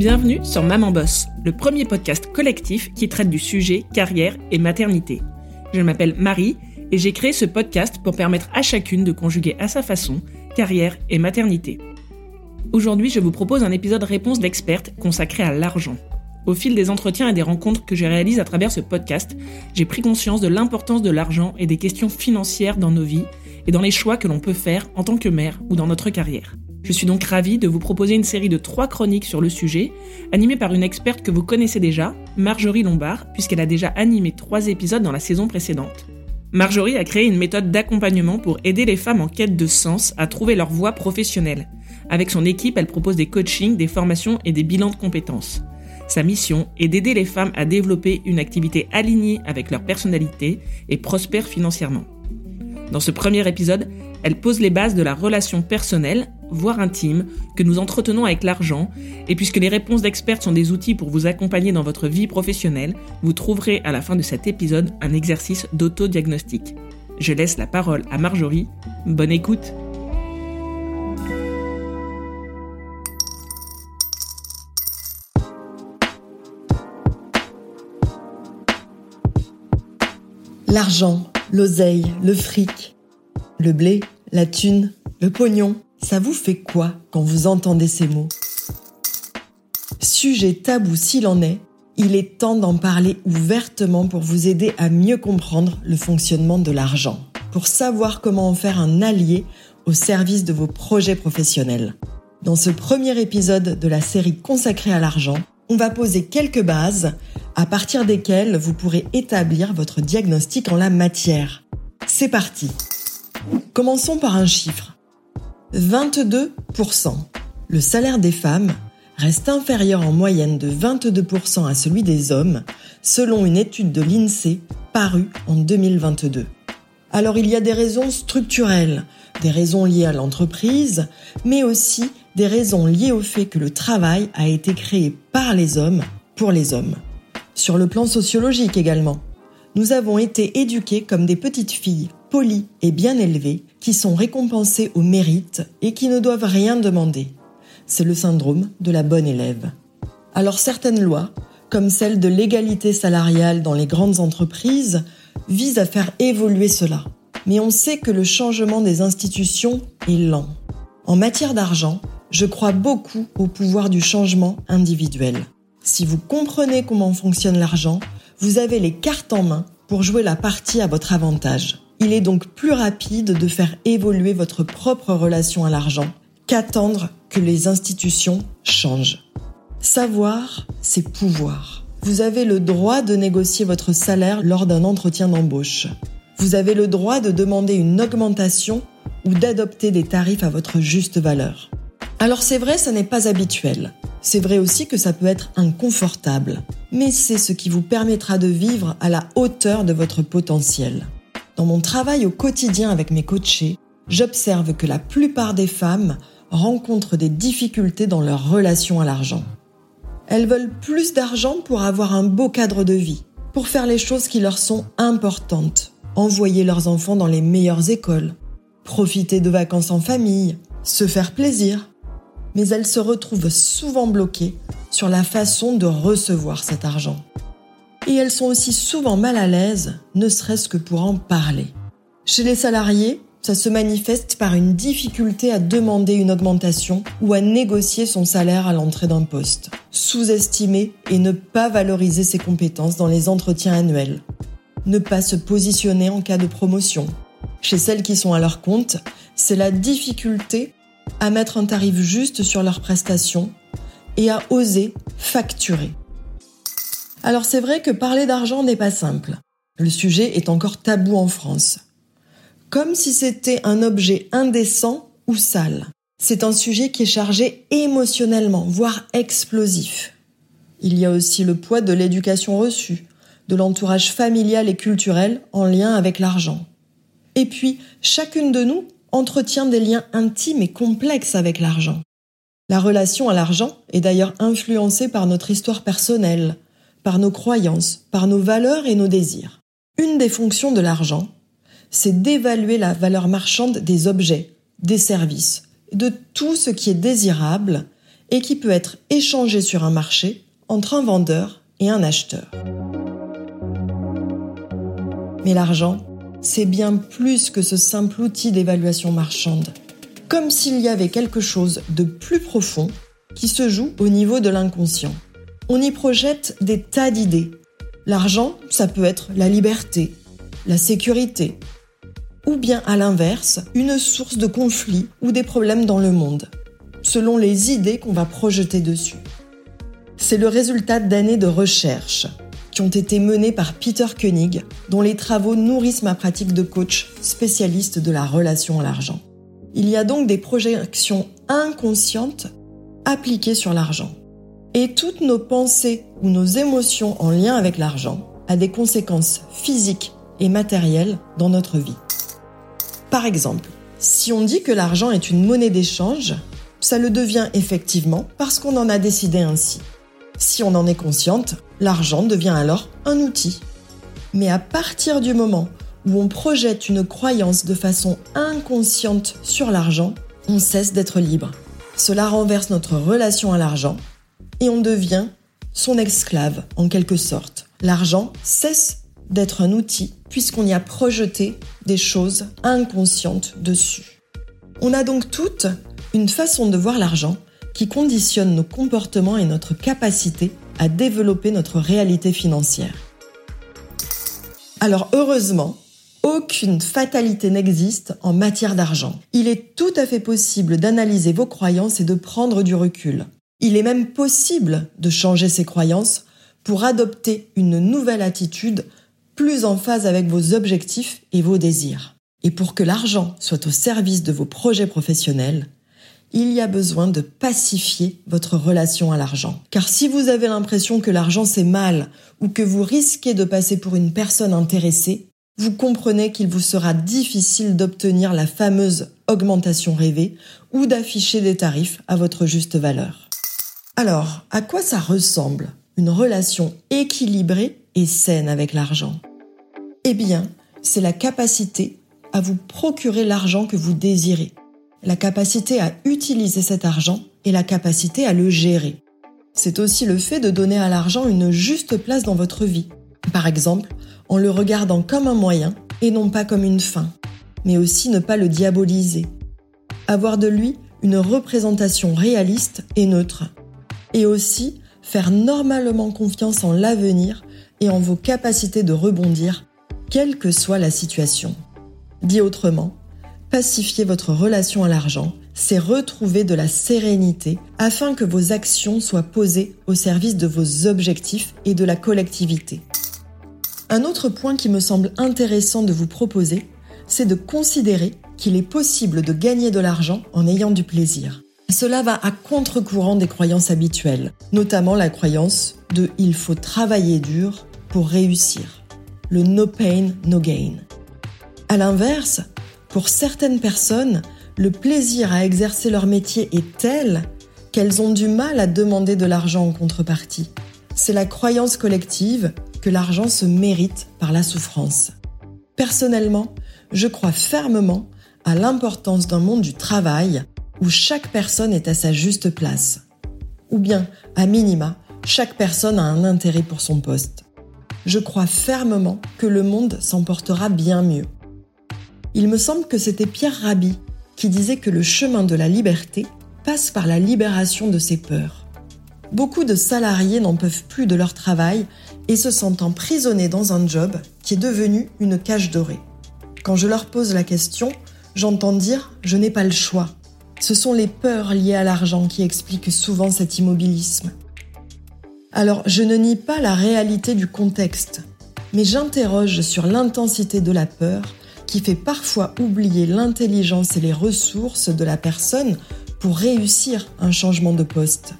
Bienvenue sur Maman Boss, le premier podcast collectif qui traite du sujet carrière et maternité. Je m'appelle Marie et j'ai créé ce podcast pour permettre à chacune de conjuguer à sa façon carrière et maternité. Aujourd'hui, je vous propose un épisode réponse d'experte consacré à l'argent. Au fil des entretiens et des rencontres que je réalise à travers ce podcast, j'ai pris conscience de l'importance de l'argent et des questions financières dans nos vies et dans les choix que l'on peut faire en tant que mère ou dans notre carrière. Je suis donc ravie de vous proposer une série de trois chroniques sur le sujet, animée par une experte que vous connaissez déjà, Marjorie Lombard, puisqu'elle a déjà animé trois épisodes dans la saison précédente. Marjorie a créé une méthode d'accompagnement pour aider les femmes en quête de sens à trouver leur voie professionnelle. Avec son équipe, elle propose des coachings, des formations et des bilans de compétences. Sa mission est d'aider les femmes à développer une activité alignée avec leur personnalité et prospère financièrement. Dans ce premier épisode, elle pose les bases de la relation personnelle, voire intime, que nous entretenons avec l'argent, et puisque les réponses d'experts sont des outils pour vous accompagner dans votre vie professionnelle, vous trouverez à la fin de cet épisode un exercice d'autodiagnostic. Je laisse la parole à Marjorie. Bonne écoute L'argent, l'oseille, le fric, le blé, la thune, le pognon, ça vous fait quoi quand vous entendez ces mots? Sujet tabou s'il en est, il est temps d'en parler ouvertement pour vous aider à mieux comprendre le fonctionnement de l'argent, pour savoir comment en faire un allié au service de vos projets professionnels. Dans ce premier épisode de la série consacrée à l'argent, on va poser quelques bases à partir desquelles vous pourrez établir votre diagnostic en la matière. C'est parti Commençons par un chiffre. 22%. Le salaire des femmes reste inférieur en moyenne de 22% à celui des hommes, selon une étude de l'INSEE parue en 2022. Alors il y a des raisons structurelles, des raisons liées à l'entreprise, mais aussi des raisons liées au fait que le travail a été créé par les hommes pour les hommes. Sur le plan sociologique également, nous avons été éduqués comme des petites filles polies et bien élevées qui sont récompensées au mérite et qui ne doivent rien demander. C'est le syndrome de la bonne élève. Alors certaines lois, comme celle de l'égalité salariale dans les grandes entreprises, visent à faire évoluer cela. Mais on sait que le changement des institutions est lent. En matière d'argent, je crois beaucoup au pouvoir du changement individuel. Si vous comprenez comment fonctionne l'argent, vous avez les cartes en main pour jouer la partie à votre avantage. Il est donc plus rapide de faire évoluer votre propre relation à l'argent qu'attendre que les institutions changent. Savoir, c'est pouvoir. Vous avez le droit de négocier votre salaire lors d'un entretien d'embauche. Vous avez le droit de demander une augmentation ou d'adopter des tarifs à votre juste valeur. Alors c'est vrai, ça n'est pas habituel. C'est vrai aussi que ça peut être inconfortable. Mais c'est ce qui vous permettra de vivre à la hauteur de votre potentiel. Dans mon travail au quotidien avec mes coachés, j'observe que la plupart des femmes rencontrent des difficultés dans leur relation à l'argent. Elles veulent plus d'argent pour avoir un beau cadre de vie, pour faire les choses qui leur sont importantes, envoyer leurs enfants dans les meilleures écoles, profiter de vacances en famille, se faire plaisir. Mais elles se retrouvent souvent bloquées sur la façon de recevoir cet argent et elles sont aussi souvent mal à l'aise, ne serait-ce que pour en parler. Chez les salariés, ça se manifeste par une difficulté à demander une augmentation ou à négocier son salaire à l'entrée d'un poste, sous-estimer et ne pas valoriser ses compétences dans les entretiens annuels, ne pas se positionner en cas de promotion. Chez celles qui sont à leur compte, c'est la difficulté à mettre un tarif juste sur leurs prestations et à oser facturer. Alors c'est vrai que parler d'argent n'est pas simple. Le sujet est encore tabou en France. Comme si c'était un objet indécent ou sale. C'est un sujet qui est chargé émotionnellement, voire explosif. Il y a aussi le poids de l'éducation reçue, de l'entourage familial et culturel en lien avec l'argent. Et puis, chacune de nous entretient des liens intimes et complexes avec l'argent. La relation à l'argent est d'ailleurs influencée par notre histoire personnelle, par nos croyances, par nos valeurs et nos désirs. Une des fonctions de l'argent, c'est d'évaluer la valeur marchande des objets, des services, de tout ce qui est désirable et qui peut être échangé sur un marché entre un vendeur et un acheteur. Mais l'argent, c'est bien plus que ce simple outil d'évaluation marchande. Comme s'il y avait quelque chose de plus profond qui se joue au niveau de l'inconscient. On y projette des tas d'idées. L'argent, ça peut être la liberté, la sécurité, ou bien à l'inverse, une source de conflits ou des problèmes dans le monde, selon les idées qu'on va projeter dessus. C'est le résultat d'années de recherche qui ont été menées par Peter Koenig, dont les travaux nourrissent ma pratique de coach spécialiste de la relation à l'argent. Il y a donc des projections inconscientes appliquées sur l'argent. Et toutes nos pensées ou nos émotions en lien avec l'argent a des conséquences physiques et matérielles dans notre vie. Par exemple, si on dit que l'argent est une monnaie d'échange, ça le devient effectivement parce qu'on en a décidé ainsi. Si on en est consciente, l'argent devient alors un outil. Mais à partir du moment où on projette une croyance de façon inconsciente sur l'argent, on cesse d'être libre. Cela renverse notre relation à l'argent et on devient son esclave en quelque sorte. L'argent cesse d'être un outil puisqu'on y a projeté des choses inconscientes dessus. On a donc toute une façon de voir l'argent qui conditionne nos comportements et notre capacité à développer notre réalité financière. Alors heureusement, aucune fatalité n'existe en matière d'argent. Il est tout à fait possible d'analyser vos croyances et de prendre du recul. Il est même possible de changer ses croyances pour adopter une nouvelle attitude plus en phase avec vos objectifs et vos désirs. Et pour que l'argent soit au service de vos projets professionnels, il y a besoin de pacifier votre relation à l'argent. Car si vous avez l'impression que l'argent c'est mal ou que vous risquez de passer pour une personne intéressée, vous comprenez qu'il vous sera difficile d'obtenir la fameuse augmentation rêvée ou d'afficher des tarifs à votre juste valeur. Alors, à quoi ça ressemble une relation équilibrée et saine avec l'argent? Eh bien, c'est la capacité à vous procurer l'argent que vous désirez, la capacité à utiliser cet argent et la capacité à le gérer. C'est aussi le fait de donner à l'argent une juste place dans votre vie. Par exemple, en le regardant comme un moyen et non pas comme une fin, mais aussi ne pas le diaboliser. Avoir de lui une représentation réaliste et neutre. Et aussi faire normalement confiance en l'avenir et en vos capacités de rebondir quelle que soit la situation. Dit autrement, pacifier votre relation à l'argent, c'est retrouver de la sérénité afin que vos actions soient posées au service de vos objectifs et de la collectivité. Un autre point qui me semble intéressant de vous proposer, c'est de considérer qu'il est possible de gagner de l'argent en ayant du plaisir. Cela va à contre-courant des croyances habituelles, notamment la croyance de il faut travailler dur pour réussir le no pain, no gain. À l'inverse, pour certaines personnes, le plaisir à exercer leur métier est tel qu'elles ont du mal à demander de l'argent en contrepartie. C'est la croyance collective que l'argent se mérite par la souffrance. Personnellement, je crois fermement à l'importance d'un monde du travail où chaque personne est à sa juste place. Ou bien, à minima, chaque personne a un intérêt pour son poste je crois fermement que le monde s'en portera bien mieux. Il me semble que c'était Pierre Rabhi qui disait que le chemin de la liberté passe par la libération de ses peurs. Beaucoup de salariés n'en peuvent plus de leur travail et se sentent emprisonnés dans un job qui est devenu une cage dorée. Quand je leur pose la question, j'entends dire ⁇ je n'ai pas le choix ⁇ Ce sont les peurs liées à l'argent qui expliquent souvent cet immobilisme. Alors, je ne nie pas la réalité du contexte, mais j'interroge sur l'intensité de la peur qui fait parfois oublier l'intelligence et les ressources de la personne pour réussir un changement de poste.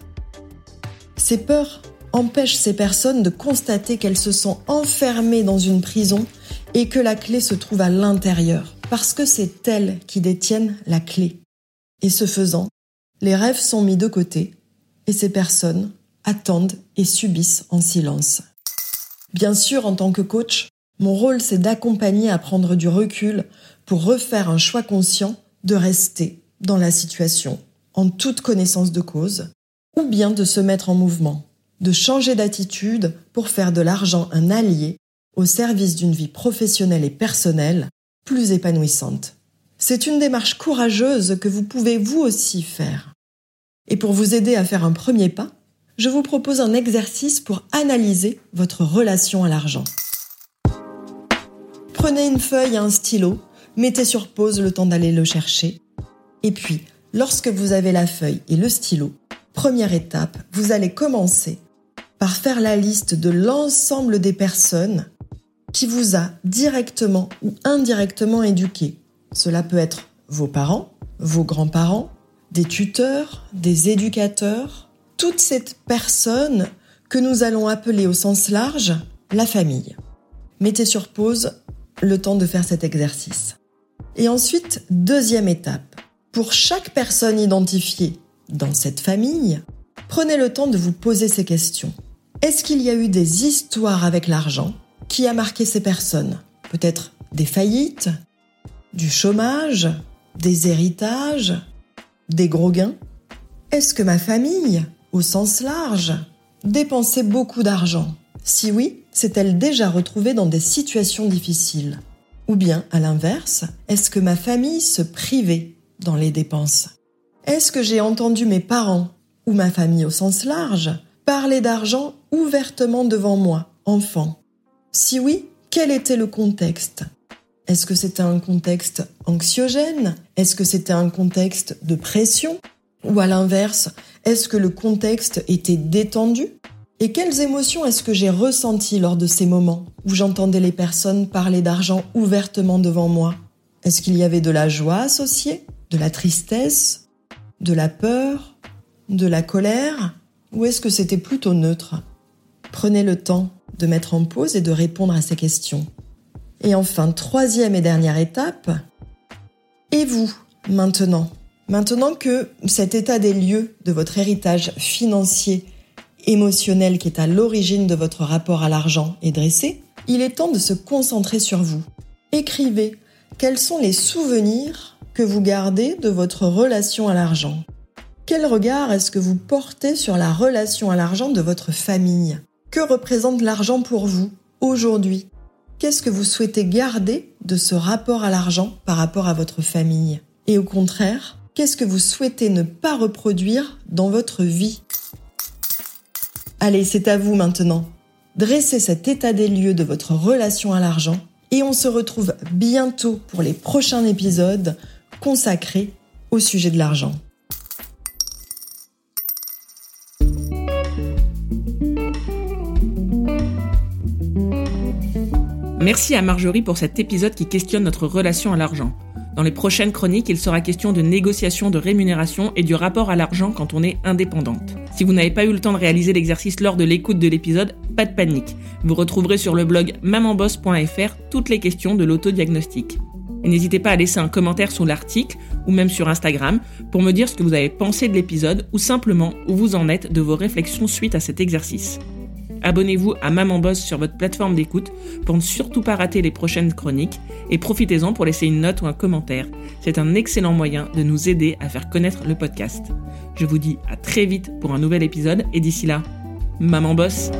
Ces peurs empêchent ces personnes de constater qu'elles se sont enfermées dans une prison et que la clé se trouve à l'intérieur, parce que c'est elles qui détiennent la clé. Et ce faisant, les rêves sont mis de côté et ces personnes attendent et subissent en silence. Bien sûr, en tant que coach, mon rôle c'est d'accompagner à prendre du recul pour refaire un choix conscient de rester dans la situation en toute connaissance de cause ou bien de se mettre en mouvement, de changer d'attitude pour faire de l'argent un allié au service d'une vie professionnelle et personnelle plus épanouissante. C'est une démarche courageuse que vous pouvez vous aussi faire. Et pour vous aider à faire un premier pas, je vous propose un exercice pour analyser votre relation à l'argent. Prenez une feuille et un stylo, mettez sur pause le temps d'aller le chercher, et puis, lorsque vous avez la feuille et le stylo, première étape, vous allez commencer par faire la liste de l'ensemble des personnes qui vous a directement ou indirectement éduqué. Cela peut être vos parents, vos grands-parents, des tuteurs, des éducateurs, toutes ces personnes que nous allons appeler au sens large la famille. Mettez sur pause le temps de faire cet exercice. Et ensuite, deuxième étape. Pour chaque personne identifiée dans cette famille, prenez le temps de vous poser ces questions. Est-ce qu'il y a eu des histoires avec l'argent qui a marqué ces personnes? Peut-être des faillites, du chômage, des héritages, des gros gains. Est-ce que ma famille, au sens large, dépensait beaucoup d'argent? Si oui, s'est-elle déjà retrouvée dans des situations difficiles? Ou bien, à l'inverse, est-ce que ma famille se privait dans les dépenses? Est-ce que j'ai entendu mes parents, ou ma famille au sens large, parler d'argent ouvertement devant moi, enfant? Si oui, quel était le contexte? Est-ce que c'était un contexte anxiogène? Est-ce que c'était un contexte de pression? Ou à l'inverse, est-ce que le contexte était détendu? Et quelles émotions est-ce que j'ai ressenties lors de ces moments où j'entendais les personnes parler d'argent ouvertement devant moi? Est-ce qu'il y avait de la joie associée De la tristesse De la peur De la colère? Ou est-ce que c'était plutôt neutre? Prenez le temps de mettre en pause et de répondre à ces questions. Et enfin, troisième et dernière étape, et vous, maintenant Maintenant que cet état des lieux de votre héritage financier, émotionnel qui est à l'origine de votre rapport à l'argent est dressé, il est temps de se concentrer sur vous. Écrivez quels sont les souvenirs que vous gardez de votre relation à l'argent? Quel regard est-ce que vous portez sur la relation à l'argent de votre famille? Que représente l'argent pour vous aujourd'hui? Qu'est-ce que vous souhaitez garder de ce rapport à l'argent par rapport à votre famille? Et au contraire, qu'est-ce que vous souhaitez ne pas reproduire dans votre vie? Allez, c'est à vous maintenant. Dressez cet état des lieux de votre relation à l'argent et on se retrouve bientôt pour les prochains épisodes consacrés au sujet de l'argent. Merci à Marjorie pour cet épisode qui questionne notre relation à l'argent. Dans les prochaines chroniques, il sera question de négociation de rémunération et du rapport à l'argent quand on est indépendante. Si vous n'avez pas eu le temps de réaliser l'exercice lors de l'écoute de l'épisode, pas de panique. Vous retrouverez sur le blog mamanboss.fr toutes les questions de l'autodiagnostic. Et n'hésitez pas à laisser un commentaire sous l'article ou même sur Instagram pour me dire ce que vous avez pensé de l'épisode ou simplement où vous en êtes de vos réflexions suite à cet exercice. Abonnez-vous à Maman Boss sur votre plateforme d'écoute pour ne surtout pas rater les prochaines chroniques et profitez-en pour laisser une note ou un commentaire. C'est un excellent moyen de nous aider à faire connaître le podcast. Je vous dis à très vite pour un nouvel épisode et d'ici là, Maman Boss